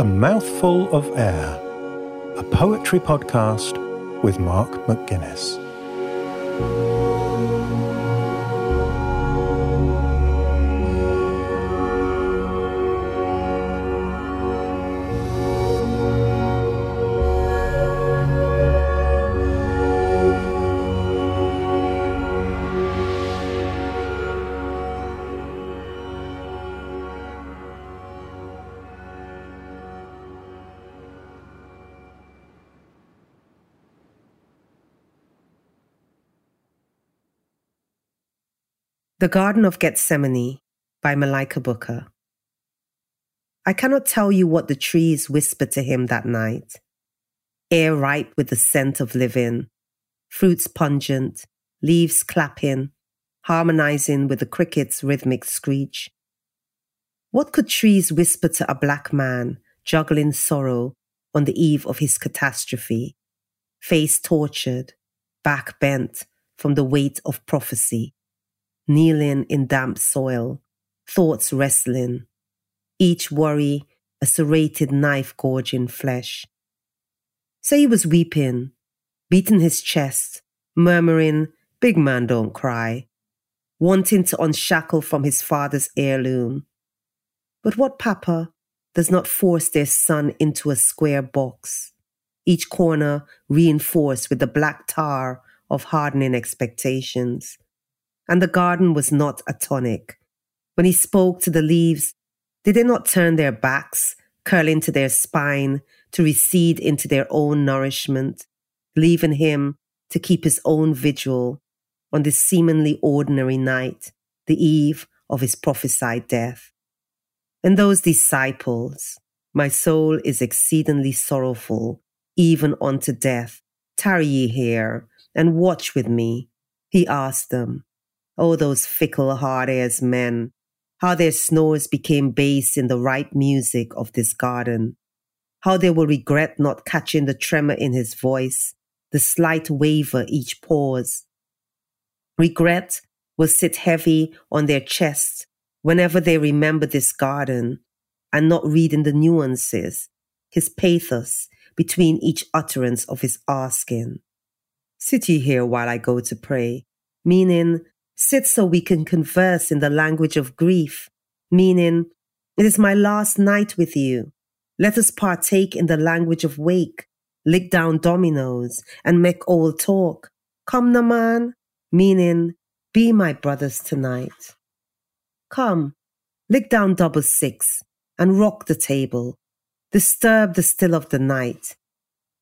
A Mouthful of Air, a poetry podcast with Mark McGuinness. The Garden of Gethsemane by Malika Booker. I cannot tell you what the trees whispered to him that night. Air ripe with the scent of living, fruits pungent, leaves clapping, harmonizing with the cricket's rhythmic screech. What could trees whisper to a black man juggling sorrow on the eve of his catastrophe, face tortured, back bent from the weight of prophecy? Kneeling in damp soil, thoughts wrestling, each worry a serrated knife gorging flesh. So he was weeping, beating his chest, murmuring, Big man, don't cry, wanting to unshackle from his father's heirloom. But what papa does not force their son into a square box, each corner reinforced with the black tar of hardening expectations? And the garden was not a tonic. When he spoke to the leaves, did they not turn their backs, curl into their spine, to recede into their own nourishment, leaving him to keep his own vigil on this seemingly ordinary night, the eve of his prophesied death? And those disciples, my soul is exceedingly sorrowful, even unto death. Tarry ye here and watch with me. He asked them, Oh, those fickle hearted men, how their snores became bass in the ripe music of this garden. How they will regret not catching the tremor in his voice, the slight waver each pause. Regret will sit heavy on their chests whenever they remember this garden and not reading the nuances, his pathos between each utterance of his asking. Sit ye here while I go to pray, meaning Sit so we can converse in the language of grief, meaning, it is my last night with you. Let us partake in the language of wake, lick down dominoes, and make old talk. Come, Naman, meaning, be my brothers tonight. Come, lick down double six, and rock the table. Disturb the still of the night.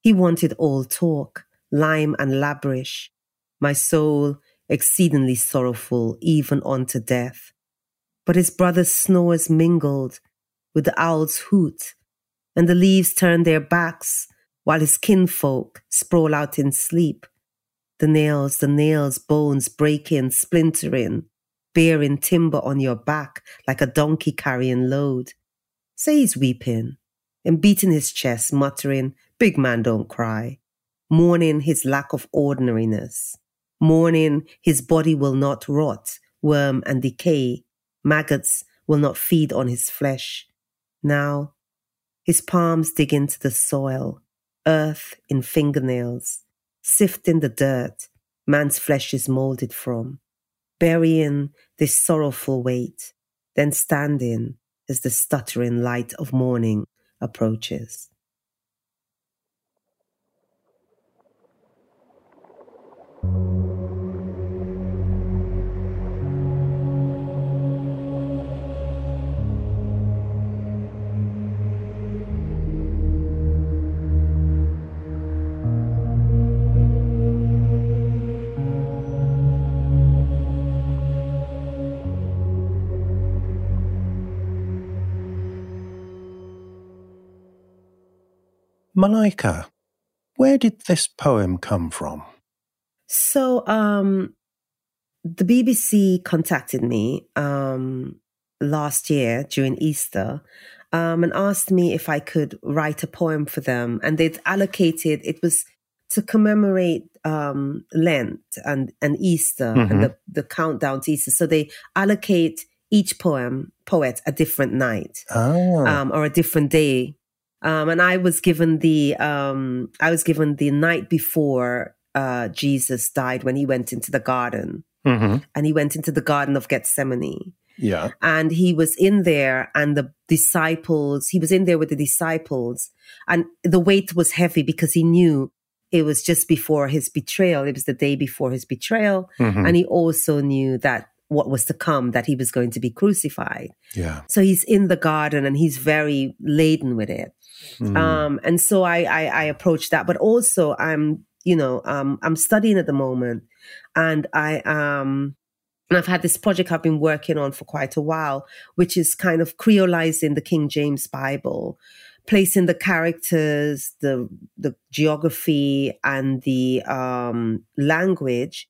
He wanted all talk, lime and labrish. My soul exceedingly sorrowful, even unto death. But his brother's snores mingled with the owl's hoot, and the leaves turned their backs while his kinfolk sprawl out in sleep. The nails, the nails, bones breaking, splintering, bearing timber on your back like a donkey carrying load. Say he's weeping and beating his chest, muttering, Big man, don't cry, mourning his lack of ordinariness. Mourning, his body will not rot, worm and decay. Maggots will not feed on his flesh. Now, his palms dig into the soil, earth in fingernails, sifting the dirt man's flesh is molded from, burying this sorrowful weight, then standing as the stuttering light of morning approaches. Malika, where did this poem come from? So, um, the BBC contacted me um, last year during Easter um, and asked me if I could write a poem for them. And they'd allocated, it was to commemorate um, Lent and, and Easter mm-hmm. and the, the countdown to Easter. So they allocate each poem, poet, a different night oh. um, or a different day Um, and I was given the um, I was given the night before uh, Jesus died when he went into the garden, Mm-hmm. and he went into the Garden of Gethsemane, Yeah. and he was in there, and the disciples he was in there with the disciples, and the weight was heavy because he knew it was just before his betrayal. It was the day before his betrayal, Mhm. and he also knew that what was to come that he was going to be crucified. Yeah. So he's in the garden and he's very laden with it. Mm. Um, and so I, I, I approach that, but also I'm, you know, um, I'm studying at the moment and I, um, and I've had this project I've been working on for quite a while, which is kind of creolizing the King James Bible, placing the characters, the, the geography and the, um, language,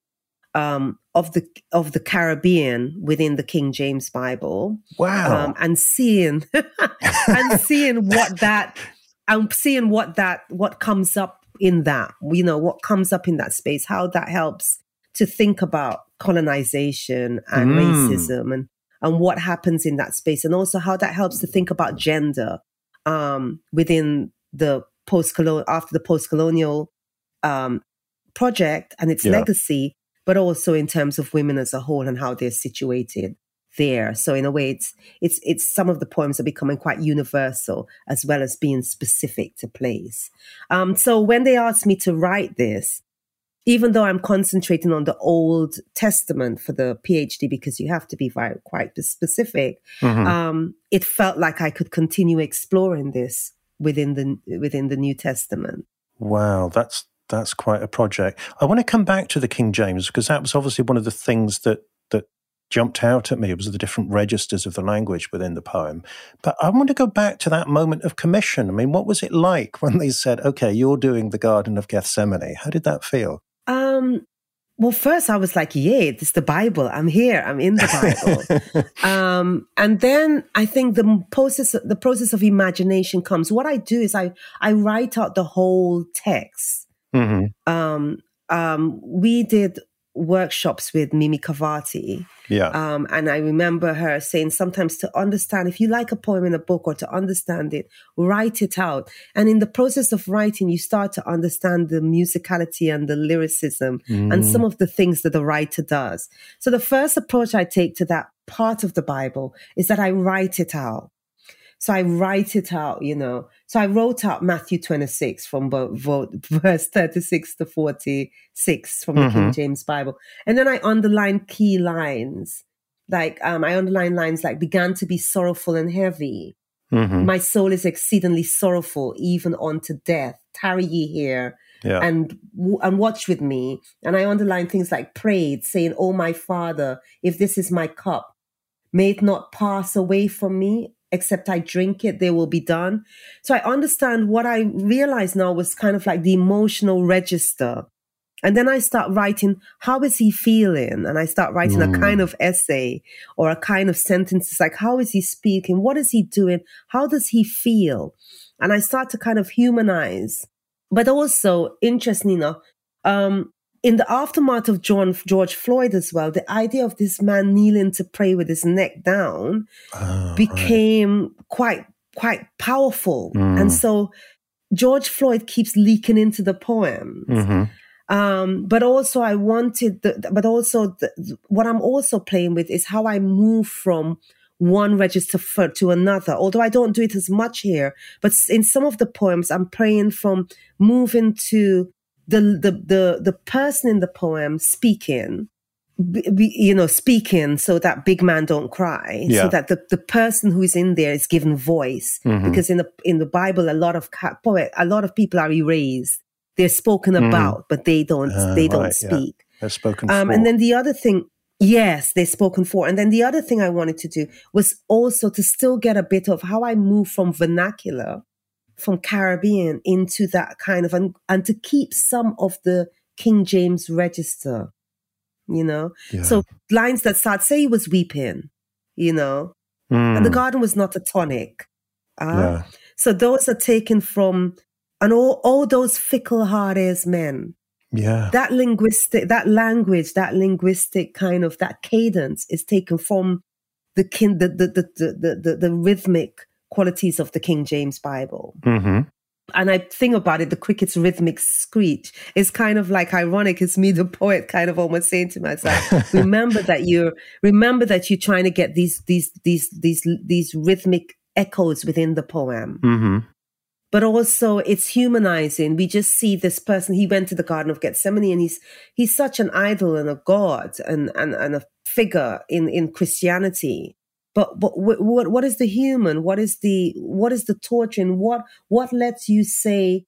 um, of the, of the Caribbean within the King James Bible wow. um, and seeing and seeing what that and seeing what that what comes up in that you know what comes up in that space how that helps to think about colonization and Mm. racism and and what happens in that space and also how that helps to think about gender um, within the post colonial after the post colonial um, project and its Yeah. legacy but also in terms of women as a whole and how they're situated there. So in a way, it's it's it's some of the poems are becoming quite universal as well as being specific to place. Um, so when they asked me to write this, even though I'm concentrating on the Old Testament for the PhD because you have to be very, quite specific, Mhm. um, it felt like I could continue exploring this within the within the New Testament. Wow, that's that's quite a project. I want to come back to the King James because that was obviously one of the things that that jumped out at me. It was the different registers of the language within the poem. But I want to go back to that moment of commission. I mean, what was it like when they said, "Okay, you're doing the Garden of Gethsemane"? How did that feel? Um, well, first I was like, "Yay, this is the Bible! I'm here. I'm in the Bible." um, and then I think the process the process of imagination comes. What I do is I I write out the whole text. Hmm Um, um, we did workshops with Mimi Khalvati, Yeah. um, and I remember her saying sometimes to understand, if you like a poem in a book or to understand it, write it out. And in the process of writing, you start to understand the musicality and the lyricism and Mm. some of the things that the writer does. So the first approach I take to that part of the Bible is that I write it out. So I write it out, you know. So I wrote out Matthew 26 from verse 36 to 46 from the King Mhm. James Bible. And then I underline key lines. Like um, I underline lines like began to be sorrowful and heavy. Mhm. My soul is exceedingly sorrowful, even unto death. Tarry ye here Yeah. and and watch with me. And I underline things like prayed, saying, "Oh my Father, if this is my cup, may it not pass away from me, except I drink it. they will be done." So I understand what I realized now was kind of like the emotional register. And then I start writing, how is he feeling? And I start writing Mm. a kind of essay or a kind of sentences like, how is he speaking? What is he doing? How does he feel? And I start to kind of humanize but also interesting enough, um, in the aftermath of John George Floyd as well, the idea of this man kneeling to pray with his neck down Oh, right. became quite quite powerful, Mm. and so George Floyd keeps leaking into the poem. Mhm. Um, but also, I wanted the, but also the, what I'm also playing with is how I move from one register for, to another. Although I don't do it as much here, but in some of the poems, I'm playing from moving to the the the the person in the poem speaking. You know, speaking so that big man don't cry, Yeah. so that the, the person who is in there is given voice. Mhm. Because in the in the Bible, a lot of poet, a lot of people are erased. They're spoken Mhm. about, but they don't Ah, they don't right, yeah. speak. They're spoken Um, for. and then the other thing, yes, they're spoken for. And then the other thing I wanted to do was also to still get a bit of how I move from vernacular, from Caribbean into that kind of, and, and to keep some of the King James register, you know? Yeah. So lines that start, say he was weeping, you know, Mm. and the garden was not a tonic. Uh, yeah. So those are taken from, and all, all those fickle hearted men Yeah. that linguistic that language that linguistic kind of that cadence is taken from the kin the the the the, the, the, the rhythmic qualities of the King James Bible. Mm-hmm. And I think about it, the cricket's rhythmic screech is kind of like ironic. It's me, the poet, kind of almost saying to myself, remember that you're, remember that you're trying to get these, these, these, these, these rhythmic echoes within the poem. Mm-hmm. But also it's humanizing. We just see this person. He went to the Garden of Gethsemane and he's, he's such an idol and a God and, and, and a figure in, in Christianity but but what what is the human? What is the what is the torturing what what lets you say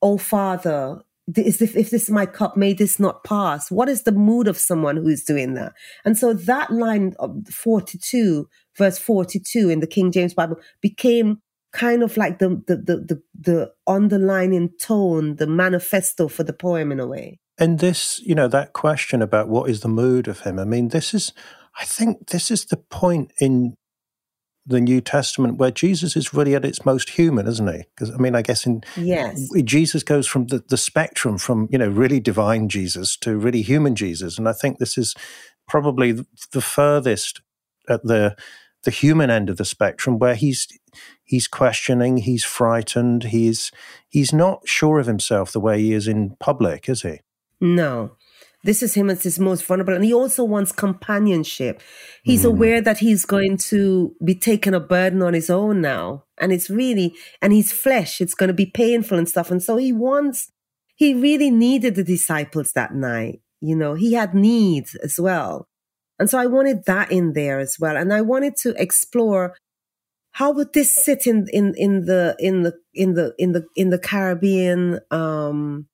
oh father if, if this is my cup may this not pass? What is the mood of someone who's doing that? And so that line of 42 verse 42 in the king james bible became kind of like the the the the, the underlining tone the manifesto for the poem in a way. And this you know that question about what is the mood of him i mean this is I think this is the point in the New Testament where Jesus is really at its most human, isn't he? Because I mean, I guess in yes, Jesus goes from the, the spectrum from you know really divine Jesus to really human Jesus, and I think this is probably the furthest at the the human end of the spectrum where he's he's questioning, he's frightened, he's he's not sure of himself the way he is in public, is he? No. This is him at his most vulnerable. And he also wants companionship. He's mm. aware that he's going to be taking a burden on his own now. And it's really, and his flesh, it's going to be painful and stuff. And so he wants, he really needed the disciples that night. You know, he had needs as well. And so I wanted that in there as well. And I wanted to explore how would this sit in, in, in the, in the, in the, in the, in the Caribbean, um,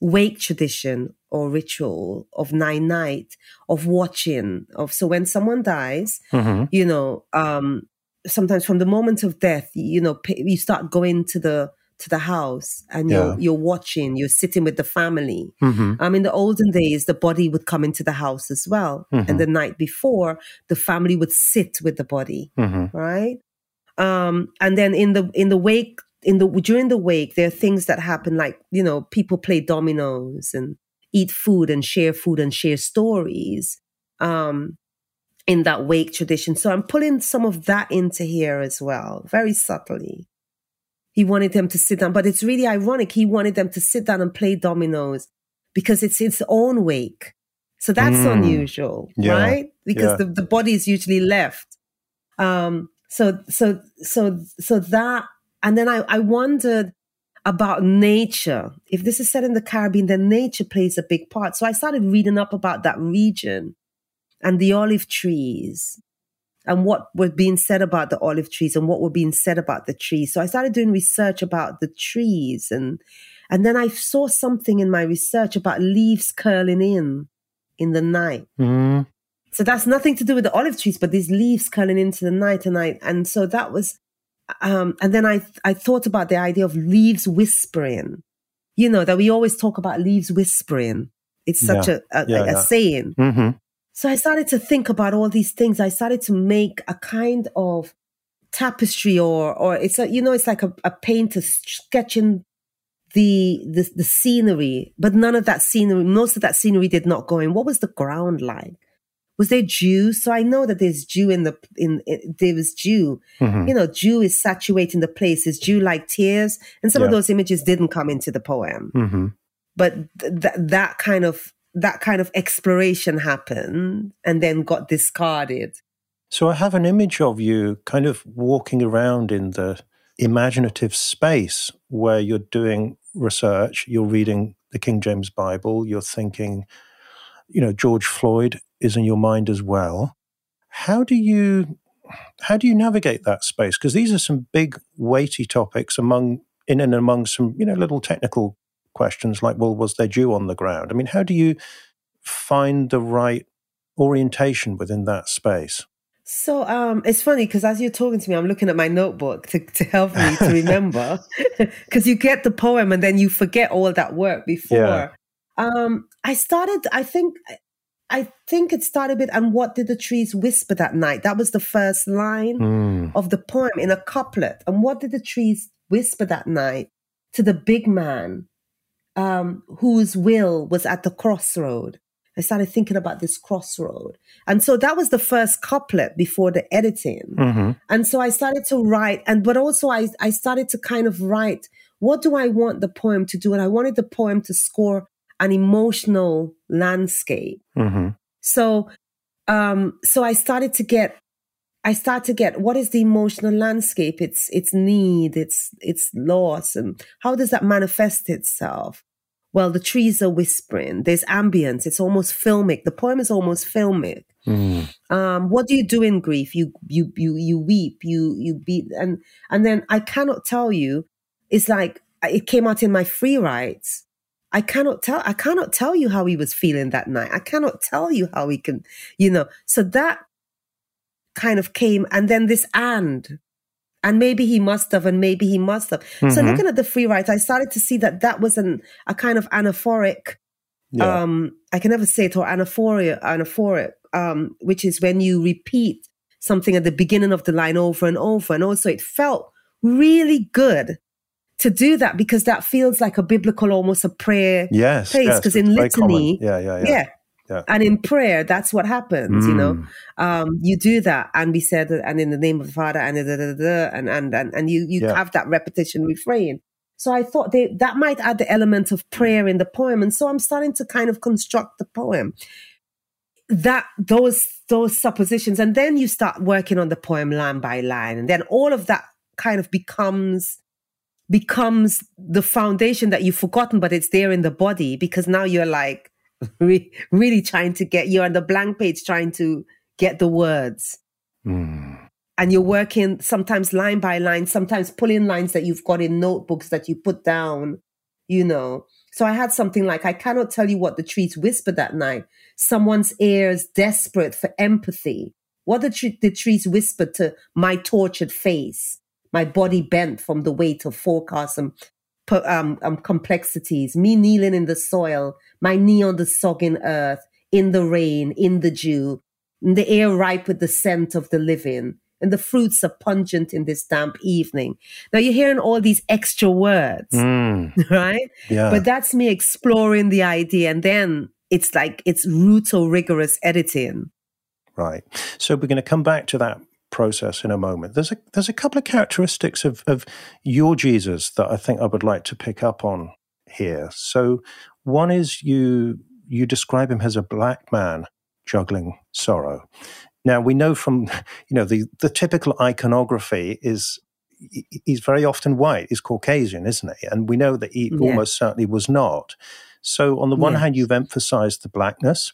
wake tradition or ritual of nine night of watching of so when someone dies mm-hmm. you know um sometimes from the moment of death you know you start going to the to the house and yeah. you're you're watching you're sitting with the family mm-hmm. um in the olden days the body would come into the house as well mm-hmm. and the night before the family would sit with the body mm-hmm. right um and then in the in the wake in the during the wake there are things that happen like you know people play dominoes and eat food and share food and share stories um in that wake tradition so i'm pulling some of that into here as well very subtly he wanted them to sit down but it's really ironic he wanted them to sit down and play dominoes because it's its own wake so that's mm. unusual yeah. right because yeah. the, the body is usually left um so so so so that and then I, I wondered about nature. If this is set in the Caribbean, then nature plays a big part. So I started reading up about that region and the olive trees and what was being said about the olive trees and what were being said about the trees. So I started doing research about the trees and and then I saw something in my research about leaves curling in in the night. Mm. So that's nothing to do with the olive trees, but these leaves curling into the night and I and so that was um, and then I I thought about the idea of leaves whispering. You know that we always talk about leaves whispering. It's such yeah. a, a, yeah, a, yeah. saying. Mm-hmm. So I started to think about all these things. I started to make a kind of tapestry, or or it's a you know it's like a, a painter sketching the, the the scenery, but none of that scenery, most of that scenery did not go in. What was the ground like? Was there dew? So I know that there's dew in the in, in there was dew. Mm-hmm. You know, dew is saturating the place. Is dew like tears? And some yeah. of those images didn't come into the poem, mm-hmm. but th- that kind of that kind of exploration happened and then got discarded. So I have an image of you kind of walking around in the imaginative space where you're doing research, you're reading the King James Bible, you're thinking, you know, George Floyd is in your mind as well. How do you how do you navigate that space? Because these are some big, weighty topics among in and among some you know little technical questions like, well, was there dew on the ground? I mean, how do you find the right orientation within that space? So um, it's funny because as you're talking to me, I'm looking at my notebook to, to help me to remember because you get the poem and then you forget all that work before. Yeah. Um, I started, I think I think it started with, and what did the trees whisper that night? That was the first line mm. of the poem in a couplet. And what did the trees whisper that night to the big man um, whose will was at the crossroad? I started thinking about this crossroad. And so that was the first couplet before the editing. Mm-hmm. And so I started to write and but also I I started to kind of write what do I want the poem to do? And I wanted the poem to score an emotional landscape. Mm-hmm. So um so I started to get I start to get what is the emotional landscape? It's it's need, it's it's loss, and how does that manifest itself? Well, the trees are whispering. There's ambience. It's almost filmic. The poem is almost filmic. Mm. Um, what do you do in grief? You you you you weep. You you beat and and then I cannot tell you. It's like it came out in my free writes. I cannot tell. I cannot tell you how he was feeling that night. I cannot tell you how he can. You know. So that kind of came, and then this and and maybe he must have, and maybe he must have. So Mhm. looking at the free write, I started to see that that was an a kind of anaphoric. Yeah. Um, I can never say it or anaphoria, anaphoric, um, which is when you repeat something at the beginning of the line over and over, and also it felt really good to do that because that feels like a biblical, almost a prayer. yes. place, yes, 'cause it's in litany- Yeah. Yeah. Yeah. Yeah. Yeah. And in prayer, that's what happens, you know. Mm. Um, you do that, and we said, and in the name of the Father, and da, da, da, and and and, and you you Yeah. have that repetition refrain. So I thought they, that might add the element of prayer in the poem, and so I'm starting to kind of construct the poem. That those those suppositions, and then you start working on the poem line by line, and then all of that kind of becomes becomes the foundation that you've forgotten, but it's there in the body because now you're like re- really trying to get you're on the blank page trying to get the words. Mm. and you're working sometimes line by line sometimes pulling lines that you've got in notebooks that you put down you know. So i had something like i cannot tell you what the trees whispered that night. Someone's ears desperate for empathy. What the, tre- the trees whispered to my tortured face my body bent from the weight of forecasts and um, um, complexities me kneeling in the soil my knee on the sogging earth in the rain in the dew in the air ripe with the scent of the living, and the fruits are pungent in this damp evening. Now you're hearing all these extra words, Mm. right? Yeah. But that's me exploring the idea, and then it's like it's brutal, rigorous editing. Right. So we're going to come back to that process in a moment. There's a there's a couple of characteristics of of your Jesus that I think I would like to pick up on here. So one is you you describe him as a black man juggling sorrow. Now we know from you know the the typical iconography is he's very often white. He's Caucasian, isn't he? And we know that he Yeah. almost certainly was not. So on the one hand, you've emphasized the blackness,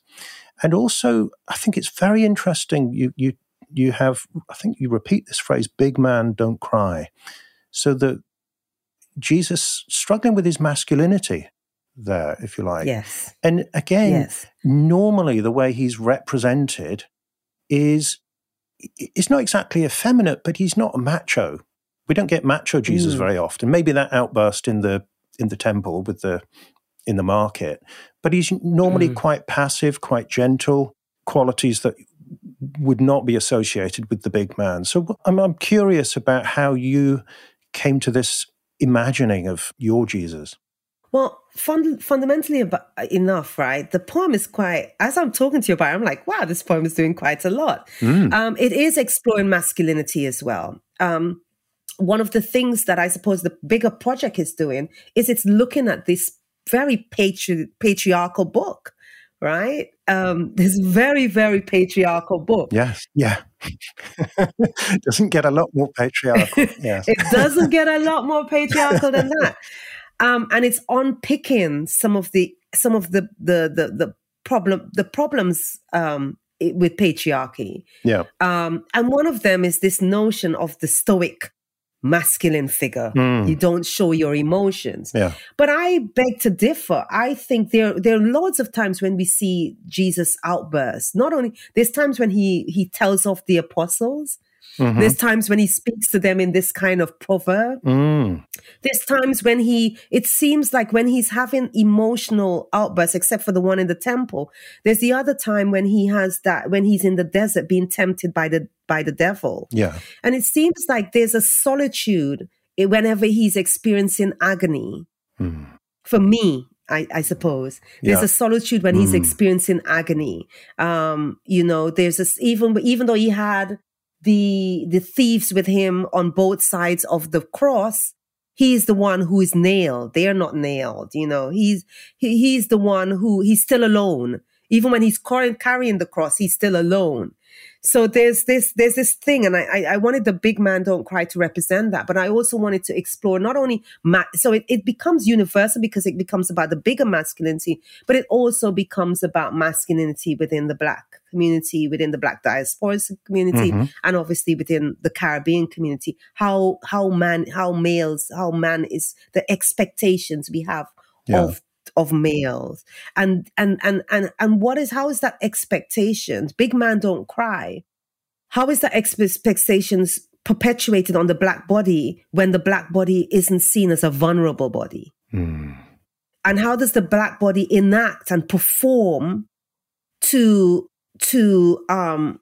and also I think it's very interesting. You you you have I think you repeat this phrase: "Big man, don't cry." So that Jesus struggling with his masculinity there, if you like, Yes, and again, yes, normally the way he's represented is it's not exactly effeminate, but he's not a macho. We don't get macho Jesus Mm. very often. Maybe that outburst in the in the temple with the in the market, but he's normally Mm. quite passive, quite gentle, qualities that would not be associated with the big man. So I'm, I'm curious about how you came to this imagining of your Jesus. Well, fun, fundamentally enough, right? The poem is quite. As I'm talking to you about, it, I'm like, wow, this poem is doing quite a lot. Mm. Um, it is exploring masculinity as well. Um, one of the things that I suppose the bigger project is doing is it's looking at this very patri- patriarchal book, right? Um, this very, very patriarchal book. Yes, yeah. it Doesn't get a lot more patriarchal. Yes. It doesn't get a lot more patriarchal than that. Um, and it's unpicking some of the some of the the the, the problem the problems um, with patriarchy. Yeah. Um, and one of them is this notion of the stoic masculine figure. Mm. You don't show your emotions. Yeah. But I beg to differ. I think there there are loads of times when we see Jesus outburst. Not only there's times when he he tells off the apostles. Mhm. There's times when he speaks to them in this kind of proverb. Mm. There's times when he, it seems like when he's having emotional outbursts, except for the one in the temple. There's the other time when he has that, when he's in the desert being tempted by the, by the devil. Yeah. And it seems like there's a solitude whenever he's experiencing agony. Mm. For me, I, I suppose there's Yeah. a solitude when he's Mm. experiencing agony. Um, you know, there's this even even though he had the the thieves with him on both sides of the cross, he is the one who is nailed. They're not nailed. You know, he's he, he's the one who he's still alone. Even when he's carrying the cross, he's still alone. So there's this there's this thing, and I, I I wanted the big man don't cry to represent that, but I also wanted to explore not only ma- so it, it becomes universal because it becomes about the bigger masculinity, but it also becomes about masculinity within the black community, within the black diaspora community, Mhm. and obviously within the Caribbean community. How how man how males how man is the expectations we have Yeah. of of males and and and and and what is how is that expectations big man don't cry how is that expectations perpetuated on the black body when the black body isn't seen as a vulnerable body Mm. and how does the black body enact and perform to to um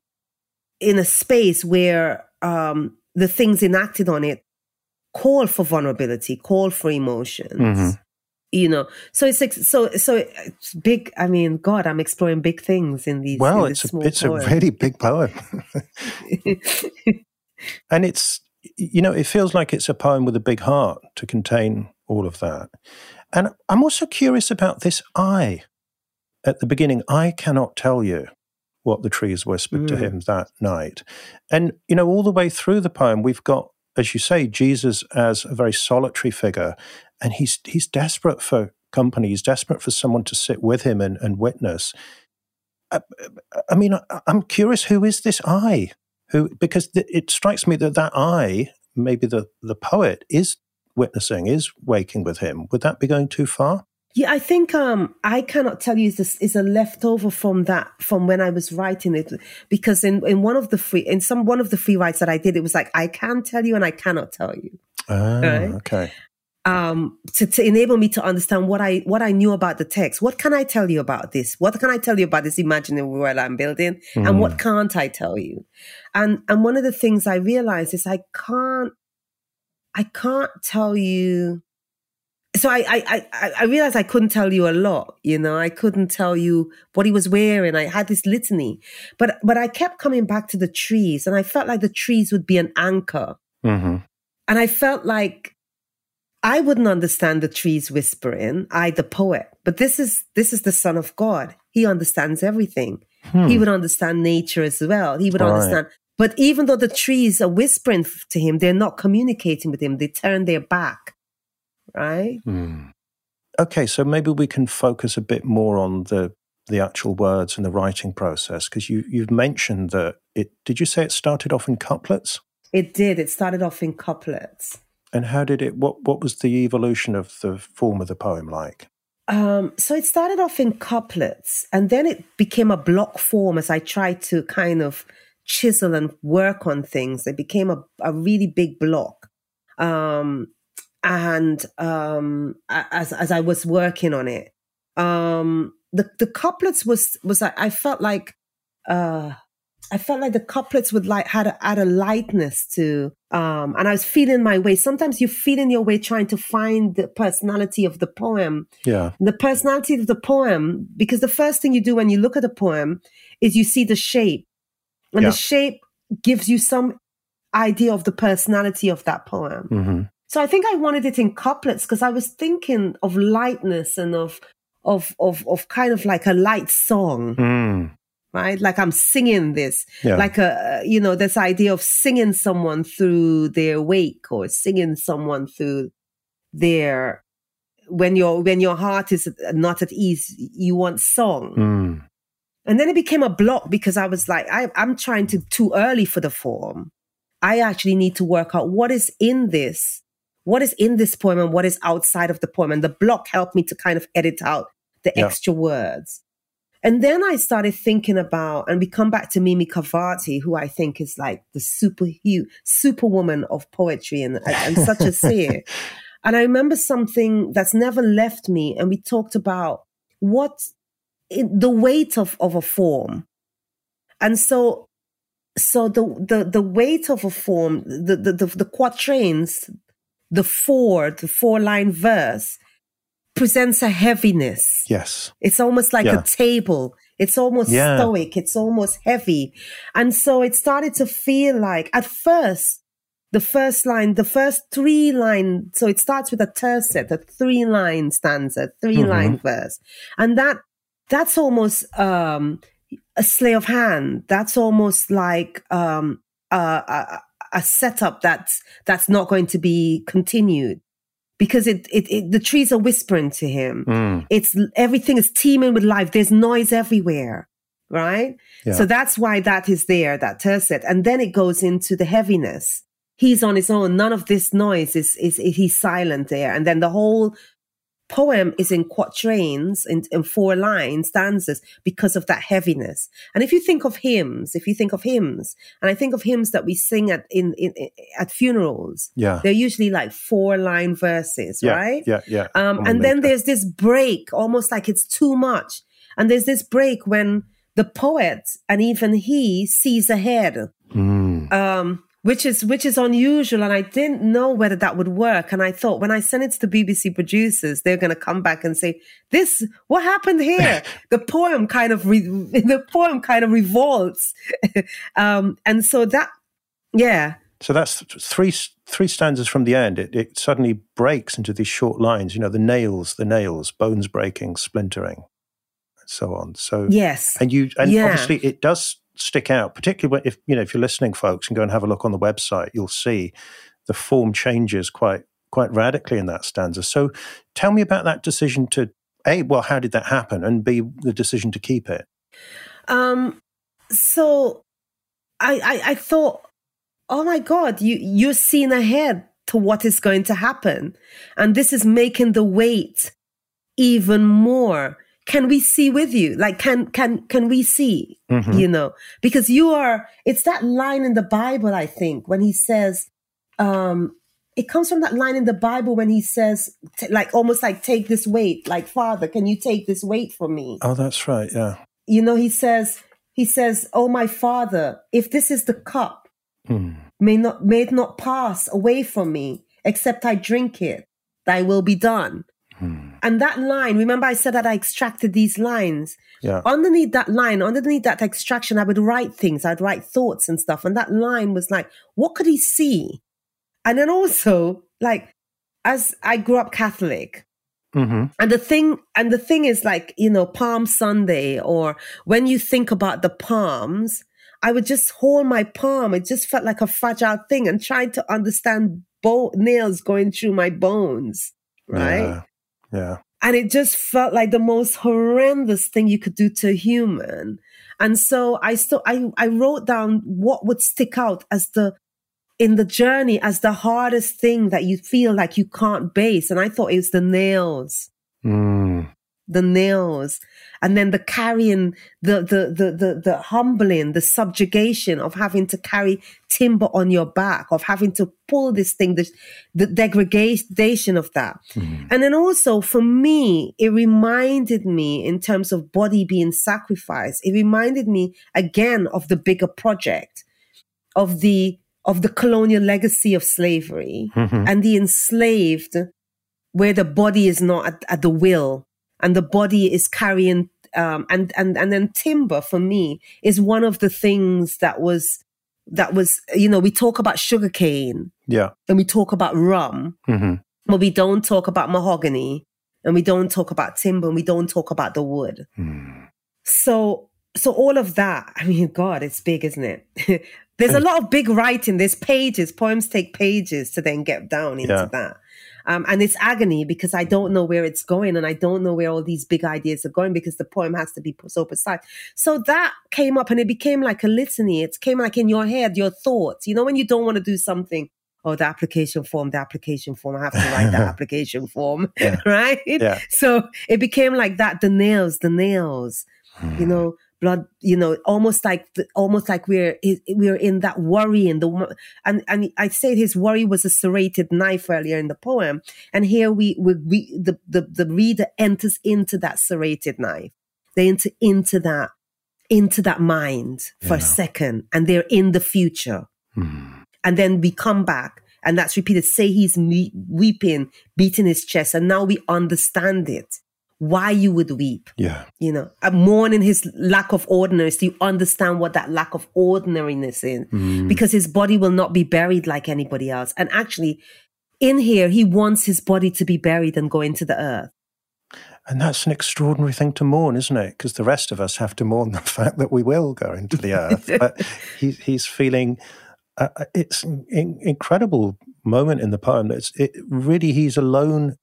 in a space where um the things enacted on it call for vulnerability call for emotions Mhm. you know so it's ex- so so it's big i mean god i'm exploring big things in these Well, in it's a, it's a poem. really big poem. and it's, you know, it feels like it's a poem with a big heart to contain all of that. And I'm also curious about this I at the beginning. I cannot tell you what the trees whispered to Mm. him that night. And, you know, all the way through the poem, we've got, as you say, Jesus as a very solitary figure. And he's, he's desperate for company. He's desperate for someone to sit with him and, and witness. I, I mean, I, I'm curious, who is this I? Who, because th- it strikes me that that I, maybe the, the poet, is witnessing, is waking with him. Would that be going too far? Yeah, I think um I cannot tell you this is a leftover from that from when I was writing it because in, in one of the free in some one of the free writes that I did it was like I can tell you and I cannot tell you Ah, Right. okay. um to, to enable me to understand what I what I knew about the text what can I tell you about this what can I tell you about this imaginary world I'm building and Mm. what can't I tell you and and one of the things I realized is I can't I can't tell you so I, I, I, I realized I couldn't tell you a lot, you know, I couldn't tell you what he was wearing. I had this litany, but, but I kept coming back to the trees and I felt like the trees would be an anchor. hmm And I felt like I wouldn't understand the trees whispering, I, the poet, but this is, this is the son of God. He understands everything. Hmm. He would understand nature as well. He would Right. understand. But even though the trees are whispering to him, they're not communicating with him. They turn their back, right? Hmm. Okay, so maybe we can focus a bit more on the the actual words and the writing process because you you've mentioned that it. Did you say it started off in couplets? It did. It started off in couplets. And how did it? What what was the evolution of the form of the poem like? Um, so it started off in couplets and then it became a block form as I tried to kind of chisel and work on things. It became a, a really big block. Um, and um, as, as I was working on it, um, the, the couplets was, was I, I felt like, uh, I felt like the couplets would like had a, had a lightness to, um, and I was feeling my way. Sometimes you feel in your way trying to find the personality of the poem Yeah. the personality of the poem because the first thing you do when you look at a poem is you see the shape and Yeah. the shape gives you some idea of the personality of that poem hmm so i think i wanted it in couplets because i was thinking of lightness and of of of of kind of like a light song Mm. right like i'm singing this Yeah. like a you know this idea of singing someone through their wake or singing someone through their when your when your heart is not at ease you want song Mm. and then it became a block because i was like I, i'm trying to too early for the form i actually need to work out what is in this what is in this poem and what is outside of the poem and the block helped me to kind of edit out the Yeah. extra words and then I started thinking about, and we come back to Mimi Khalvati, who I think is like the super huge superwoman of poetry and, and such a seer. And I remember something that's never left me, and we talked about what it, the weight of, of a form. And so, so the, the, the weight of a form, the, the, the, the quatrains, the four, the four line verse presents a heaviness. Yes. It's almost like Yeah. a table. It's almost Yeah. stoic. It's almost heavy. And so it started to feel like at first, the first line, the first three line, so it starts with a tercet, a three line stanza, 3 Mhm. line verse. And that, that's almost, um, a slay of hand. That's almost like, um, a, a, setup that's, that's not going to be continued because it, it, it the trees are whispering to him Mm. it's everything is teeming with life. There's noise everywhere, right? Yeah. So that's why that is there, that tercet. And then it goes into the heaviness. He's on his own. None of this noise is, is, he's silent there. And then the whole poem is in quatrains, in, in four lines, stanzas, because of that heaviness. And if you think of hymns, if you think of hymns, and I think of hymns that we sing at, in, in, at funerals, Yeah. they're usually like four line verses, Yeah. right? Yeah. Yeah. Um, and then there's this break, almost like it's too much. And there's this break when the poet and even he sees ahead, Mm. um, which is which is unusual. And I didn't know whether that would work. And I thought when I send it to the BBC producers, they're going to come back and say, "This, what happened here?" the poem kind of re- the poem kind of revolts, um, and so that, yeah, So that's three three stanzas from the end. It, it suddenly breaks into these short lines. You know, the nails, the nails, bones breaking, splintering, and so on. So yes, and you and Yeah. obviously it does stick out, particularly if you know if you're listening, folks, and go and have a look on the website, you'll see the form changes quite quite radically in that stanza. So tell me about that decision to a well, how did that happen, and b the decision to keep it. Um, so I, I, I thought, oh my God, you, you're seeing ahead to what is going to happen. And this is making the weight even more. Can we see with you? Like, can, can, can we see? Mhm. You know, because you are, it's that line in the Bible, I think, when he says, um, it comes from that line in the Bible when he says, t- like, almost like, take this weight, like, Father, can you take this weight from me? Oh, that's right. Yeah. you know, he says, he says, Oh, my father, if this is the cup, Hmm. may not, may it not pass away from me, except I drink it, thy will be done. And that line, remember I said that I extracted these lines. Yeah. Underneath that line, underneath that extraction, I would write things, I'd write thoughts and stuff. And that line was like, what could he see? And then also, like, as I grew up Catholic, hmm and the thing, and the thing is like, you know, Palm Sunday, or when you think about the palms, I would just hold my palm. It just felt like a fragile thing and trying to understand bo- nails going through my bones. Right. Yeah. Yeah. And it just felt like the most horrendous thing you could do to a human. And so I still, I, I wrote down what would stick out as the, in the journey as the hardest thing that you feel like you can't base. And I thought it was the nails Mm. The nails and then the carrying the, the the the the humbling the subjugation of having to carry timber on your back of having to pull this thing the, the degradation of that Mm. and then also for me it reminded me in terms of body being sacrificed it reminded me again of the bigger project of the of the colonial legacy of slavery Mhm. and the enslaved where the body is not at, at the will and the body is carrying um, and and and then timber for me is one of the things that was that was you know we talk about sugarcane. Yeah. and we talk about rum. Hmm but we don't talk about mahogany and we don't talk about timber and we don't talk about the wood. Mm. so so all of that i mean god it's big isn't it? There's a lot of big writing. There's pages poems take pages to then get down into Yeah. that um, and it's agony because i don't know where it's going and i don't know where all these big ideas are going because the poem has to be put so precise so that came up and it became like a litany. It came like in your head your thoughts. You know when you don't want to do something oh the application form the application form. I have to write the application form Yeah. right? Yeah. so it became like that the nails the nails you know blood you know almost like almost like we're we're in that worry and the and and i said his worry was a serrated knife earlier in the poem and here we we, we the, the the reader enters into that serrated knife they enter into that into that mind for a second and they're in the future Mm. and then we come back and that's repeated. Say he's me- weeping, beating his chest, and now we understand it. Why you would weep, Yeah. you know, mourning his lack of ordinariness. Do you understand what that lack of ordinariness is? Mm. Because his body will not be buried like anybody else. And actually, in here, he wants his body to be buried and go into the earth. And that's an extraordinary thing to mourn, isn't it? Because the rest of us have to mourn the fact that we will go into the earth. but he, he's feeling uh, uh, it's an in, incredible moment in the poem. It's it, really he's alone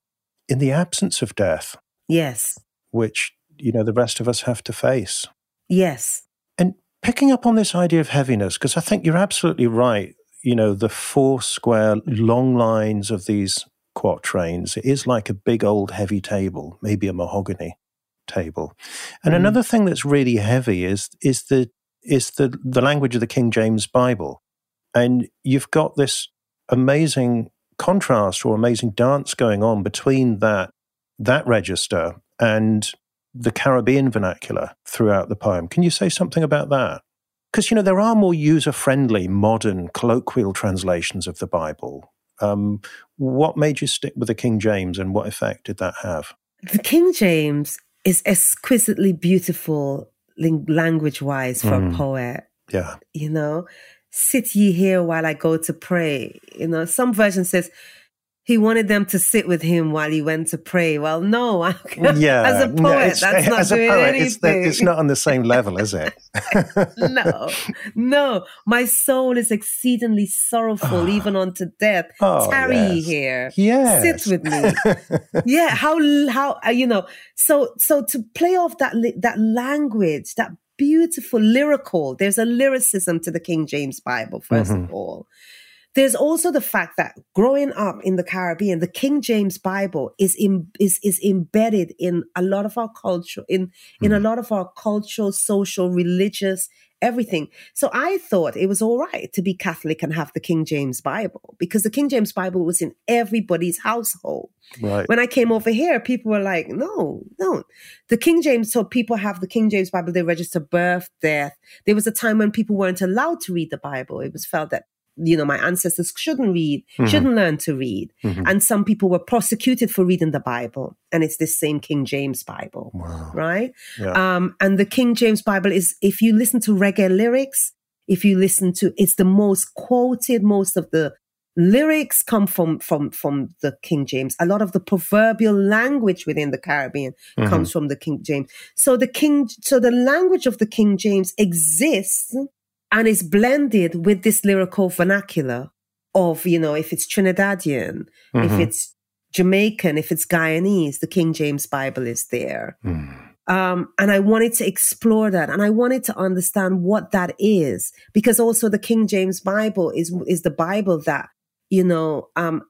in the absence of death, Yes. which you know the rest of us have to face. Yes. And picking up on this idea of heaviness, because I think you're absolutely right. You know, the four square long lines of these quatrains, it is like a big old heavy table, maybe a mahogany table. And Mhm. another thing that's really heavy is is the is the, the language of the King James Bible. And you've got this amazing contrast or amazing dance going on between that that register and the Caribbean vernacular throughout the poem. Can you say something about that? Because, you know, there are more user friendly, modern, colloquial translations of the Bible. Um, what made you stick with the King James and what effect did that have? The King James is exquisitely beautiful language wise for Mm. a poet. Yeah. You know, sit ye here while I go to pray. You know, some version says he wanted them to sit with him while he went to pray. Well, no, Yeah. as a poet, it's- that's not as a doing poet, it's, the- anything. it's not on the same level, is it? no, no. My soul is exceedingly sorrowful, Oh. even unto death. Oh, Tarry yes. here. Yes. Sit with me. yeah how how uh, you know so so to play off that that language that beautiful lyrical there's a lyricism to the king james bible 1st Mhm. of all there's also the fact that growing up in the caribbean the king james bible is in, is is embedded in a lot of our culture in in a mm-hmm. lot of our cultural social religious everything so i thought it was all right to be catholic and have the king james bible because the king james bible was in everybody's household right. when I came over here, people were like, no, no. The King James, so people have the King James Bible, they register birth, death. There was a time when people weren't allowed to read the Bible. It was felt that, you know, my ancestors shouldn't read, Mhm. shouldn't learn to read. Mhm. And some people were prosecuted for reading the Bible. And it's this same King James Bible, Wow. right? Yeah. Um, and the King James Bible is, if you listen to reggae lyrics, if you listen to, it's the most quoted, most of the lyrics come from from from the King James. A lot of the proverbial language within the Caribbean Mhm. comes from the King James. So the King, so the language of the King James exists and it's blended with this lyrical vernacular of you know if it's Trinidadian, if Mhm. it's Jamaican, if it's Guyanese, the King James Bible is there. Mm. Um, and I wanted to explore that, and I wanted to understand what that is, because also the King James Bible is is the Bible that you know um,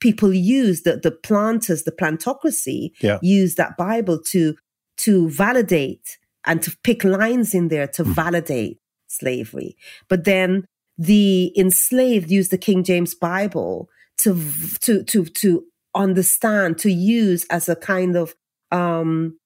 people use the the planters, the plantocracy Yeah. use that Bible to to validate and to pick lines in there to Mhm. validate slavery. But then the enslaved used the King James Bible to to to to understand to use as a kind of um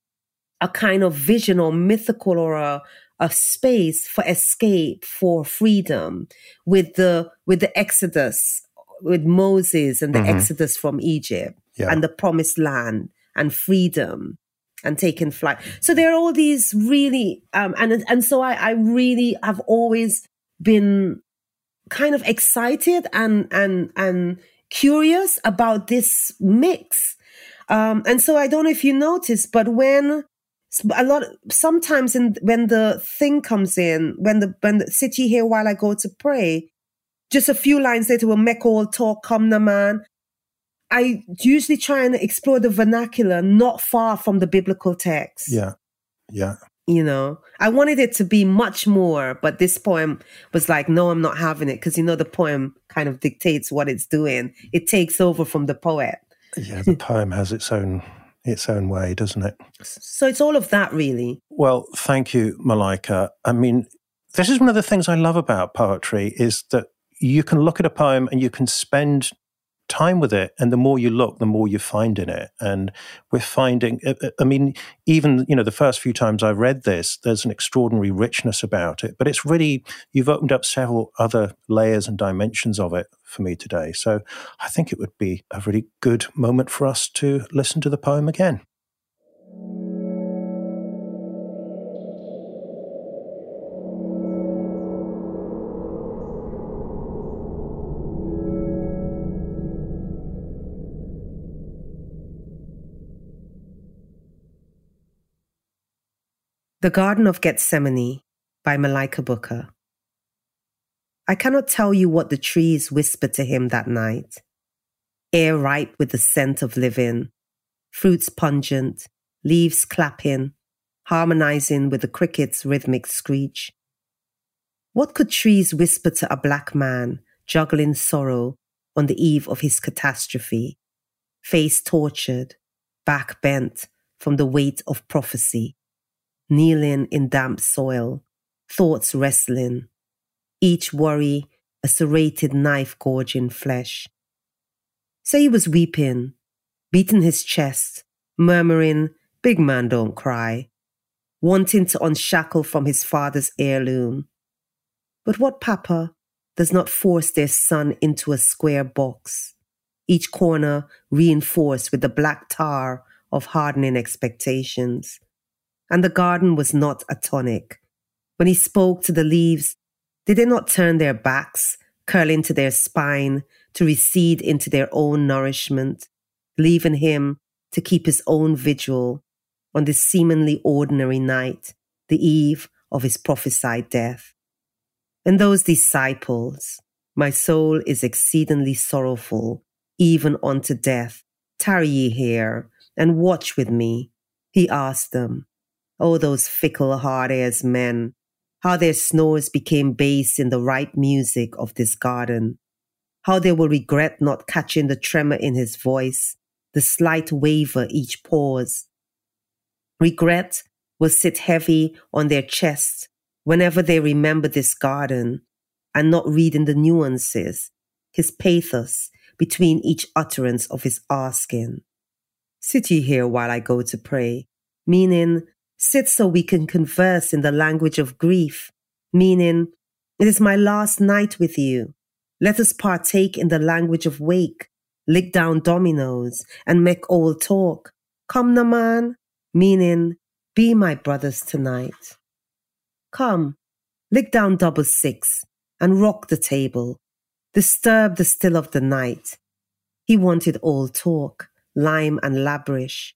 a kind of vision or mythical or a a space for escape for freedom with the with the exodus with Moses and the Mhm. exodus from Egypt Yeah. and the promised land and freedom and taking flight. So there are all these really, um, and and so I, I really have always been kind of excited and and and curious about this mix. Um, and so I don't know if you noticed, but when a lot sometimes in when the thing comes in, when the when the city here while I go to pray, just a few lines later will make all talk come na man. I usually try and explore the vernacular not far from the biblical text. Yeah. Yeah. You know, I wanted it to be much more, but this poem was like, no, I'm not having it because you know the poem kind of dictates what it's doing. It takes over from the poet. Yeah. The poem has its own its own way, doesn't it? So it's all of that really. Well, thank you, Malika. I mean, this is one of the things I love about poetry is that you can look at a poem and you can spend time with it and the more you look the more you find in it. And we're finding uh, uh, i mean even you know the first few times i read this there's an extraordinary richness about it but it's really you've opened up several other layers and dimensions of it for me today. So i think it would be a really good moment for us to listen to the poem again The Garden of Gethsemane by Malika Booker. I cannot tell you what the trees whispered to him that night. Air ripe with the scent of living, fruits pungent, leaves clapping, harmonizing with the cricket's rhythmic screech. What could trees whisper to a black man juggling sorrow on the eve of his catastrophe, face tortured, back bent from the weight of prophecy? Kneeling in damp soil, thoughts wrestling, each worry a serrated knife gorging flesh. Say he was weeping, beating his chest, murmuring, Big man, don't cry, wanting to unshackle from his father's heirloom. But what papa does not force their son into a square box, each corner reinforced with the black tar of hardening expectations? And the garden was not a tonic. When he spoke to the leaves, did they not turn their backs, curl into their spine, to recede into their own nourishment, leaving him to keep his own vigil on this seemingly ordinary night, the eve of his prophesied death? And those disciples, my soul is exceedingly sorrowful, even unto death. Tarry ye here and watch with me. He asked them, Oh, those fickle hard as men, how their snores became bass in the ripe music of this garden. How they will regret not catching the tremor in his voice, the slight waver each pause. Regret will sit heavy on their chests whenever they remember this garden and not reading the nuances, his pathos between each utterance of his asking. Sit ye here while I go to pray, meaning Sit so we can converse in the language of grief, meaning, it is my last night with you. Let us partake in the language of wake, lick down dominoes, and make old talk. Come, Naman, meaning, be my brothers tonight. Come, lick down double six, and rock the table. Disturb the still of the night. He wanted all talk, lime and labrish.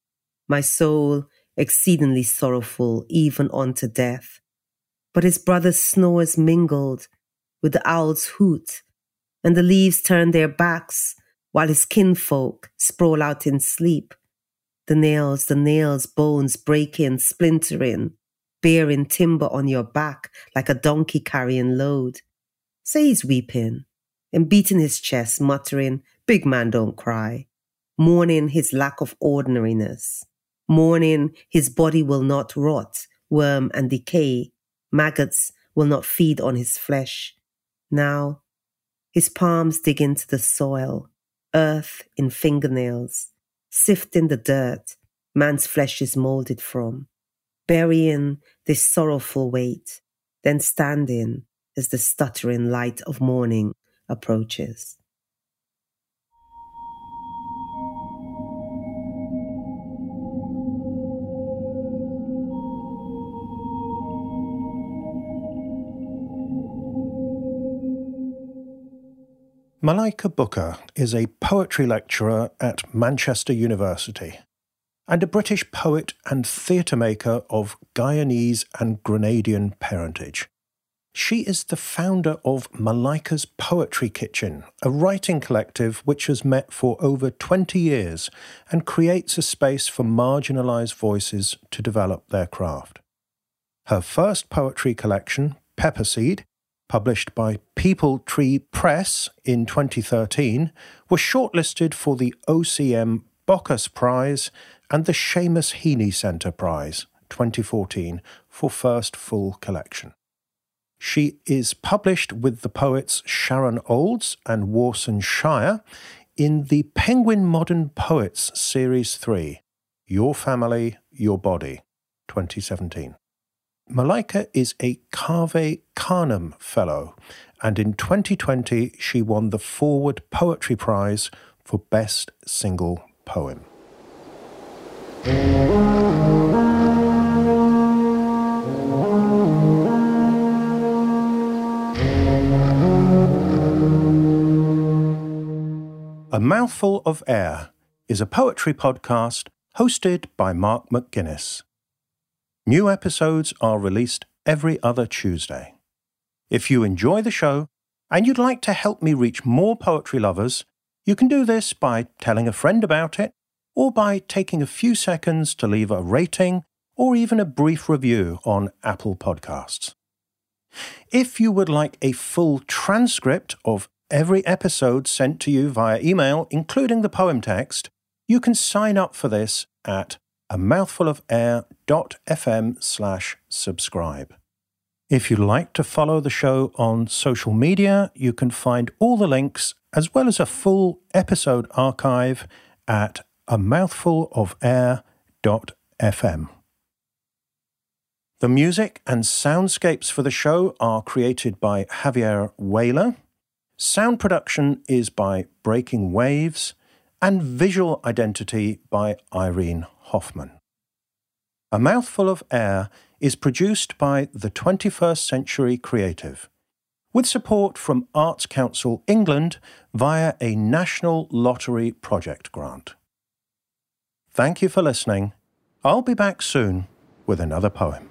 My soul exceedingly sorrowful, even unto death. But his brother's snores mingled with the owl's hoot, and the leaves turned their backs while his kinfolk sprawl out in sleep. The nails, the nails, bones breaking, splintering, bearing timber on your back like a donkey carrying load. Say he's weeping and beating his chest, muttering, Big man, don't cry, mourning his lack of ordinariness. Mourning, his body will not rot, worm and decay. Maggots will not feed on his flesh. Now, his palms dig into the soil, earth in fingernails, sifting the dirt man's flesh is molded from, burying this sorrowful weight, then standing as the stuttering light of morning approaches. Malika Booker is a poetry lecturer at Manchester University and a British poet and theatre maker of Guyanese and Grenadian parentage. She is the founder of Malika's Poetry Kitchen, a writing collective which has met for over 20 years and creates a space for marginalised voices to develop their craft. Her first poetry collection, Pepper Seed, published by Peepal Tree Press in 2013, was shortlisted for the OCM Bocas Prize and the Seamus Heaney Centre Prize 2014 for first full collection. She is published with the poets Sharon Olds and Warsan Shire in the Penguin Modern Poets Series 3 Your Family, Your Body, 2017. Malika is a Cave Canem Fellow, and in 2020 she won the Forward Poetry Prize for Best Single Poem. A Mouthful of Air is a poetry podcast hosted by Mark McGuinness. New episodes are released every other Tuesday. If you enjoy the show and you'd like to help me reach more poetry lovers, you can do this by telling a friend about it or by taking a few seconds to leave a rating or even a brief review on Apple Podcasts. If you would like a full transcript of every episode sent to you via email, including the poem text, you can sign up for this at a mouthfulofair.fm slash subscribe. If you'd like to follow the show on social media, you can find all the links as well as a full episode archive at a mouthfulofair.fm. The music and soundscapes for the show are created by Javier Weyler. Sound production is by Breaking Waves, and visual identity by Irene Hoffman. A Mouthful of Air is produced by the 21st Century Creative, with support from Arts Council England via a National Lottery Project grant. Thank you for listening. I'll be back soon with another poem.